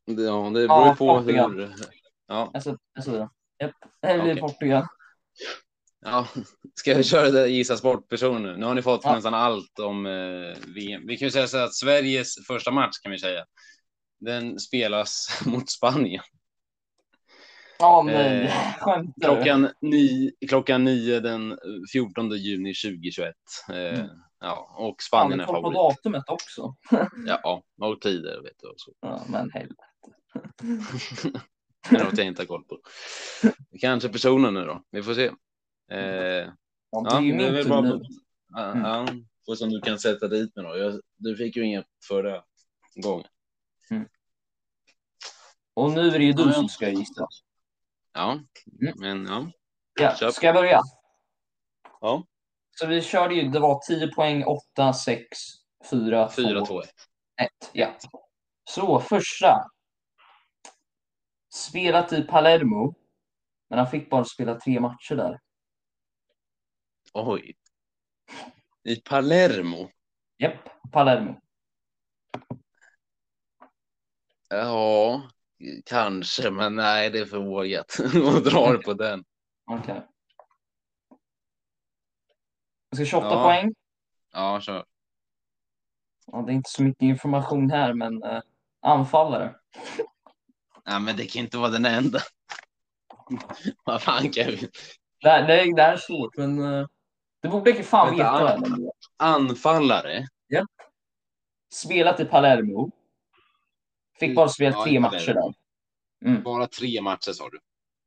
Ja, det beror Ja, på Portugal. hur... Ja, Alltså, jag säger det. Japp, det blir Okej. Portugal. Ja. Ska vi köra det gissa sportperson nu? Nu har ni fått Ja. nästan allt om eh, VM. Vi kan ju säga så att Sveriges första match kan vi säga. Den spelas mot Spanien. Ja, nej. Eh, Skämtar du? Klockan, ni, klockan nio den 14 juni 2021. Eh, Mm. Ja, och Spanien du är koll på favorit. datumet också. Ja, och tider vet du. och Så. Ja, men helvete. Det är något jag inte har koll på. Kanske personen nu då. Vi får se. Eh, Ja, det är väl bara- nu. Ja, Mm. ja, får se om du kan sätta dit mig då. Jag, du fick ju inget förra gången. Och nu är det ju du som ska gissa. Ja, Mm. men ja. Ja, ska jag börja? Ja, Så vi körde ju, det var 10 poäng, 8, 6, 4, 4, 2, 2, 1. 1. Ja. Så första. Spelat i Palermo. Men han fick bara spela tre matcher där. Oj. I Palermo. Japp, Palermo. Ja, kanske, men nej, det är för vågat att dra på den. Okej. Jag ska 28 Ja. poäng. Ja, kör. Ja, det är inte så mycket information här, men eh, anfallare. Nej, men det kan inte vara den enda. Vad fan Kevin? Det, här- det, det här är svårt, men eh, det borde jag fan Vänta, veta. an-. Anfallare? Spelat i Palermo. Fick bara spela Ja, i tre matcher där. Mm. Bara tre matcher sa du.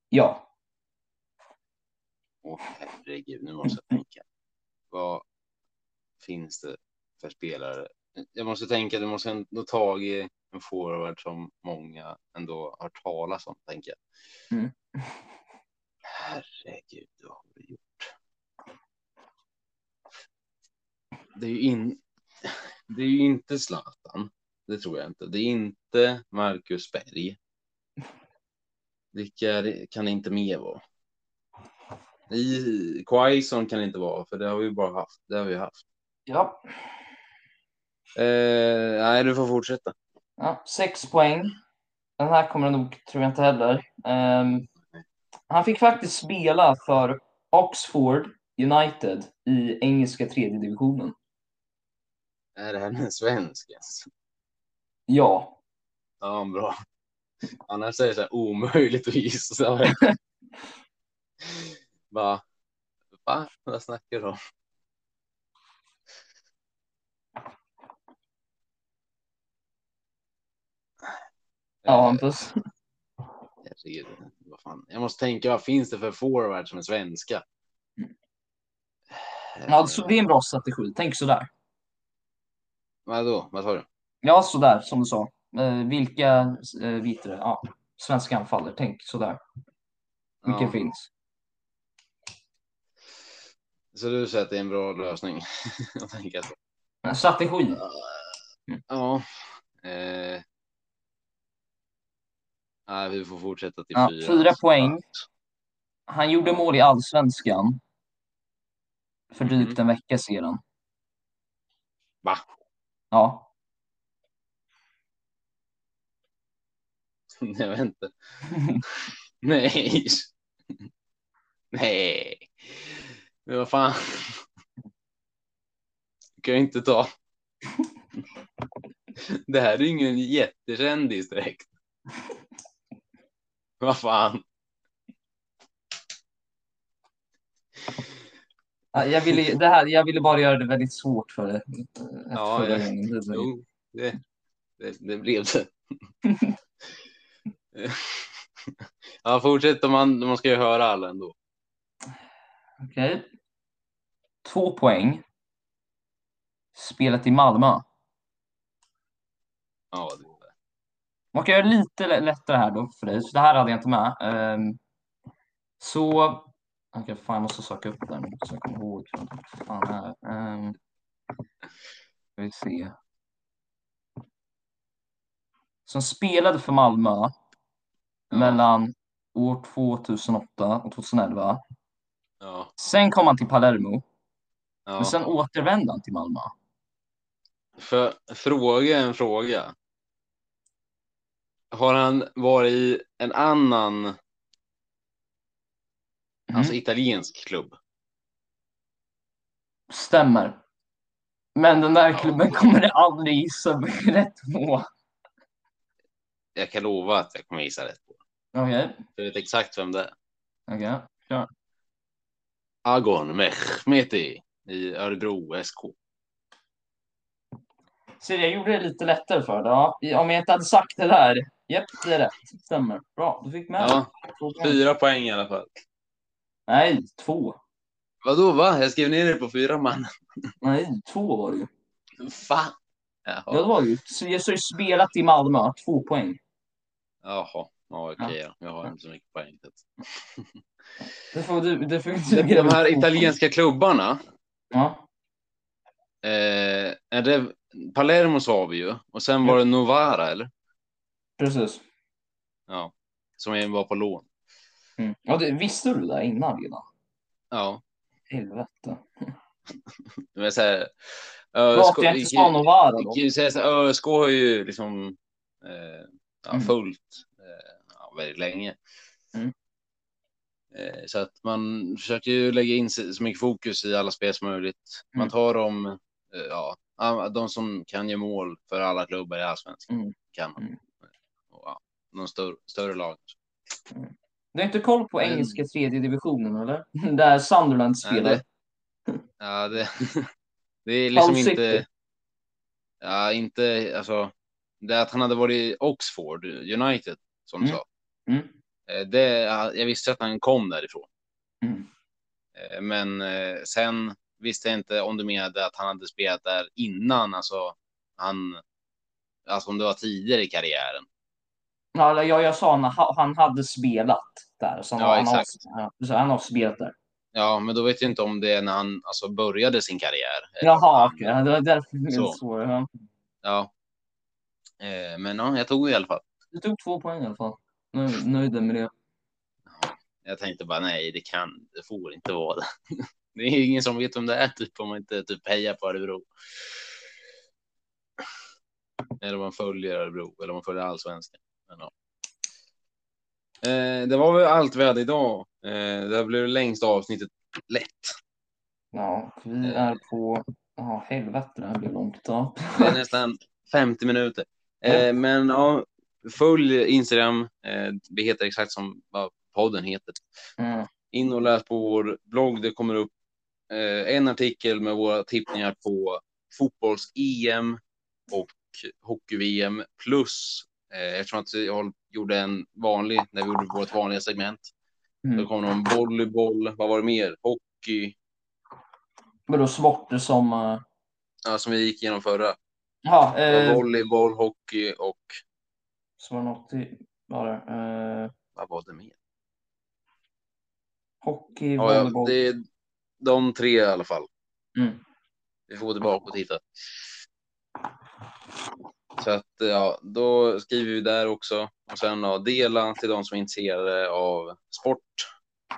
Ja. Åh herregud, nu måste jag tänka. Vad finns det för spelare? Jag måste tänka, du måste ändå tagit en forward som många ändå har talat om, tänker jag. Mm. Herregud, vad har vi gjort? Det är ju in... Det är ju inte Zlatan. Det tror jag inte. Det är inte Marcus Berg. Vilka kan det inte mer vara? I Quaison kan det inte vara, för det har vi bara haft. Det har vi haft. ja. Eh, nej, du får fortsätta. Ja, sex poäng. Den här kommer nog, tror jag inte heller. Ehm, han fick faktiskt spela för Oxford United i engelska tredje divisionen. Är det här en svensk? Alltså? Ja. Ja, bra. Annars är det så här omöjligt att gissa. Va? Va? Vad snackar du om? Ja, Hampus. Herregud, vad fan. Jag måste tänka, vad finns det för forward som är svenska? Ja, så det är en bra strategi. Tänk sådär. Vadå? Vad sa du? Ja, sådär som du sa. Eh, vilka eh, vitre? Ja, svenska anfallare. Tänk sådär. Vilka Ja. finns? Så du säger att det är en bra lösning? Jag tänker så. En strategi. Ja. Eh. Nej, vi får fortsätta till Ja, fyra. fyra poäng. Han gjorde mål i allsvenskan. För drygt Mhm. en vecka sedan. Va? Ja. Jag vet inte. Nej. Nej. Men vad fan. Du kan ju inte ta. Det här är ingen jättekändis direkt. Vad fan. Ja, Jag ville, det här, jag ville bara göra det väldigt svårt för dig. Ja, jag-. Det- det- Jo, det, det, det blev det. ja, fortsätt man, man ska ju höra alla ändå. Okej. Två poäng. Spelat i Malmö. Ja, det, Man kan göra det lite lä- lättare här då för dig, så det här hade jag inte med. Ehm, så... Okej, fan jag måste söka upp den så jag kommer ihåg vad fan är. Um, ska vi se. Som spelade för Malmö Ja. mellan år 2008 och 2011. ja, Sen kom han till Palermo, ja. men sen återvände han till Malmö. För fråga en fråga. Har han varit i en annan, Mm. alltså italiensk klubb? Stämmer. Men den där klubben kommer det aldrig gissa rätt på. Jag kan lova att jag kommer gissa rätt på. Okej, Jag vet exakt vem det är. okej. kör. Agon Mehmeti i Örebro SK. Så jag gjorde det lite lättare för dig. Ja. Om jag inte hade sagt det där. Japp, det är rätt. Stämmer. Bra, du fick med Ja, fyra poäng i alla fall. Nej, två. Vadå, va? Jag skrev ner det på fyra man. Nej, två var det ju. Fan. Ja, Jaha. det var det ju. Jag har ju spelat i Malmö. Två poäng. Jaha. Ja, okej. ja. Jag har inte så mycket poäng. Det får du. Det får du De här italienska klubbarna. Ja, Eh, är det, Palermo sa vi ju. Och sen var det Novara, eller? precis. Ja. Som var på lån. Mm. Ja, det, visste du det innan redan? Ja. Helvete. Var så här, här, ÖSK har ju liksom eh, ja, Mm. följt eh, ja, väldigt länge. Mm. Eh, så att man försöker ju lägga in så mycket fokus i alla spel som möjligt. Man Mm. tar dem, eh, ja, de som kan ge mål för alla klubbar i allsvenskan. Mm. Kan man. Mm. Och, ja, de större, större lag. Du har inte koll på Men- engelska tredje divisionen eller? Där Sunderland spelar. det- Ja, det, det är liksom City. inte. Ja, inte alltså. Det att han hade varit i Oxford United som du Mm. sa. Mm. Eh, Det, jag visste att han kom därifrån, Mm. Eh, men eh, sen visste jag inte om du menade att han hade spelat där innan, alltså han, alltså om det var tidigare i karriären. Ja, jag, jag sa han, han hade spelat där. Så han, Ja, han, har, exakt. så han har spelat där. Ja, men då vet jag inte om det är när han alltså började sin karriär. Jaha, om okej. han- Det var därför Så. svårare. Ja. Ja. Eh, Men ja, jag tog i alla fall. Du tog två poäng i alla fall. Nöj, nöjd med det. Jag tänkte bara nej, det kan, det får inte vara det. Det är ingen som vet om det är typ om man inte typ hejar på Örebro. Eller om man följer Örebro eller om man följer allsvenskan. Men, ja. eh, det var väl allt vi hade idag. Eh, det här blev det längsta avsnittet lätt. Ja, vi är på... Ja, helvete, det här blir långt. Ja. Det är nästan 50 minuter. Eh, men ja, följ Instagram. Eh, vi heter exakt som vad podden heter. Mm. in och läs på vår blogg. Det kommer upp eh, en artikel med våra tippningar på fotbolls-EM och hockey-VM plus eh, eftersom att jag gjorde en vanlig när vi gjorde vårt vanliga segment. Då Mm. kom det om volleyboll. Vad var det mer? Hockey. Men då sporter som... eh, Ja, som vi gick igenom förra. Ja, eh, Volleyboll, hockey och så var det något i... Var det? Eh, vad var det mer? hockey, Ja, ja, volleyboll. det är de tre i alla fall. Mm. Vi får gå tillbaka och titta. Så att ja, då skriver vi där också. Och sen ja, dela till de som är intresserade av sport.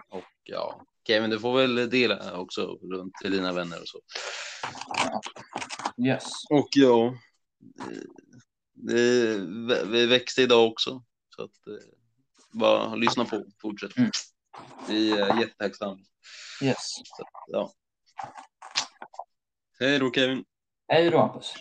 Och ja, Kevin, du får väl dela också runt till dina vänner och så. Yes. Och ja, det, vi växte idag också. Så att eh, bara lyssna på, fortsätt. Mm. Vi är jättetacksamma. Yes. Ja. Hej då Kevin. Hej då, Hampus.